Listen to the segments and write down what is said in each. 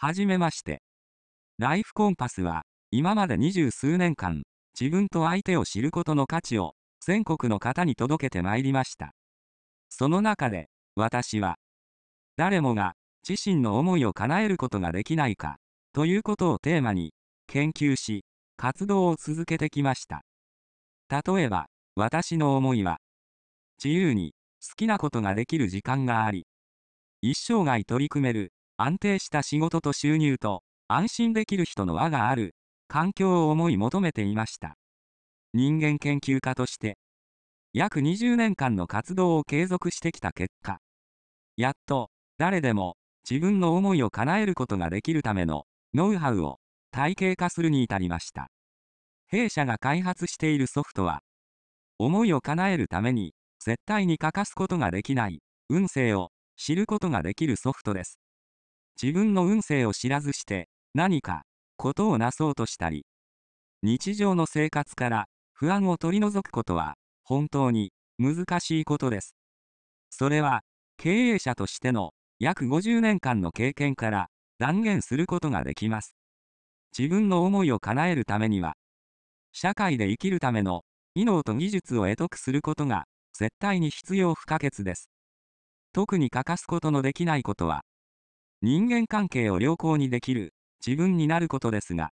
はじめまして。ライフコンパスは、今まで二十数年間、自分と相手を知ることの価値を、全国の方に届けてまいりました。その中で、私は、誰もが、自身の思いを叶えることができないか、ということをテーマに、研究し、活動を続けてきました。例えば、私の思いは、自由に、好きなことができる時間があり、一生涯取り組める、安定した仕事と収入と、安心できる人の輪がある、環境を思い求めていました。人間研究家として、約20年間の活動を継続してきた結果、やっと、誰でも、自分の思いを叶えることができるための、ノウハウを、体系化するに至りました。弊社が開発しているソフトは、思いを叶えるために、絶対に欠かすことができない、運勢を知ることができるソフトです。自分の運勢を知らずして、何か、ことをなそうとしたり、日常の生活から不安を取り除くことは、本当に難しいことです。それは、経営者としての約50年間の経験から断言することができます。自分の思いを叶えるためには、社会で生きるための異能と技術を得得することが絶対に必要不可欠です。特に欠かすことのできないことは、人間関係を良好にできる自分になることですが、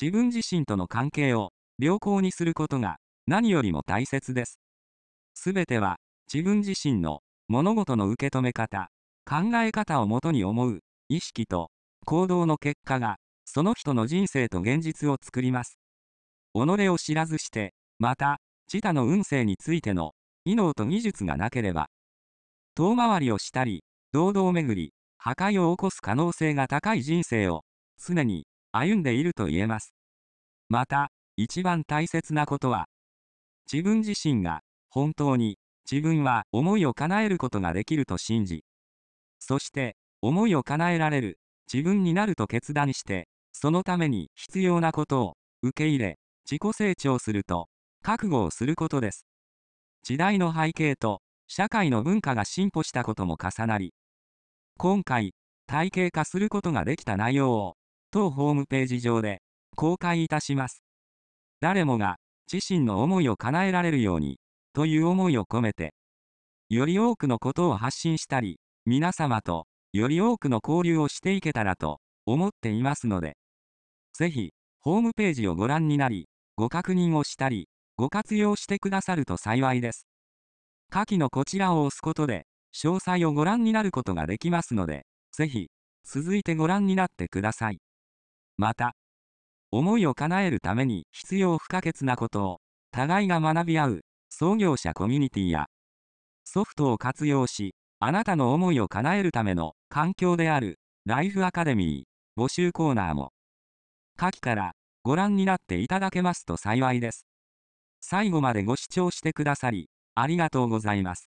自分自身との関係を良好にすることが何よりも大切です。すべては自分自身の物事の受け止め方、考え方をもとに思う意識と行動の結果がその人の人生と現実を作ります。己を知らずして、また自他の運勢についての異能と技術がなければ、遠回りをしたり、堂々巡り、破壊を起こす可能性が高い人生を常に歩んでいると言えます。また、一番大切なことは、自分自身が本当に自分は思いを叶えることができると信じ、そして思いを叶えられる自分になると決断して、そのために必要なことを受け入れ、自己成長すると覚悟をすることです。時代の背景と社会の文化が進歩したことも重なり、今回、体系化することができた内容を、当ホームページ上で公開いたします。誰もが自身の思いを叶えられるように、という思いを込めて、より多くのことを発信したり、皆様とより多くの交流をしていけたらと思っていますので、ぜひ、ホームページをご覧になり、ご確認をしたり、ご活用してくださると幸いです。下記のこちらを押すことで、詳細をご覧になることができますので、ぜひ、続いてご覧になってください。また、思いを叶えるために必要不可欠なことを、互いが学び合う、創業者コミュニティや、ソフトを活用し、あなたの思いを叶えるための環境である、ライフアカデミー、募集コーナーも、下記からご覧になっていただけますと幸いです。最後までご視聴してくださり、ありがとうございます。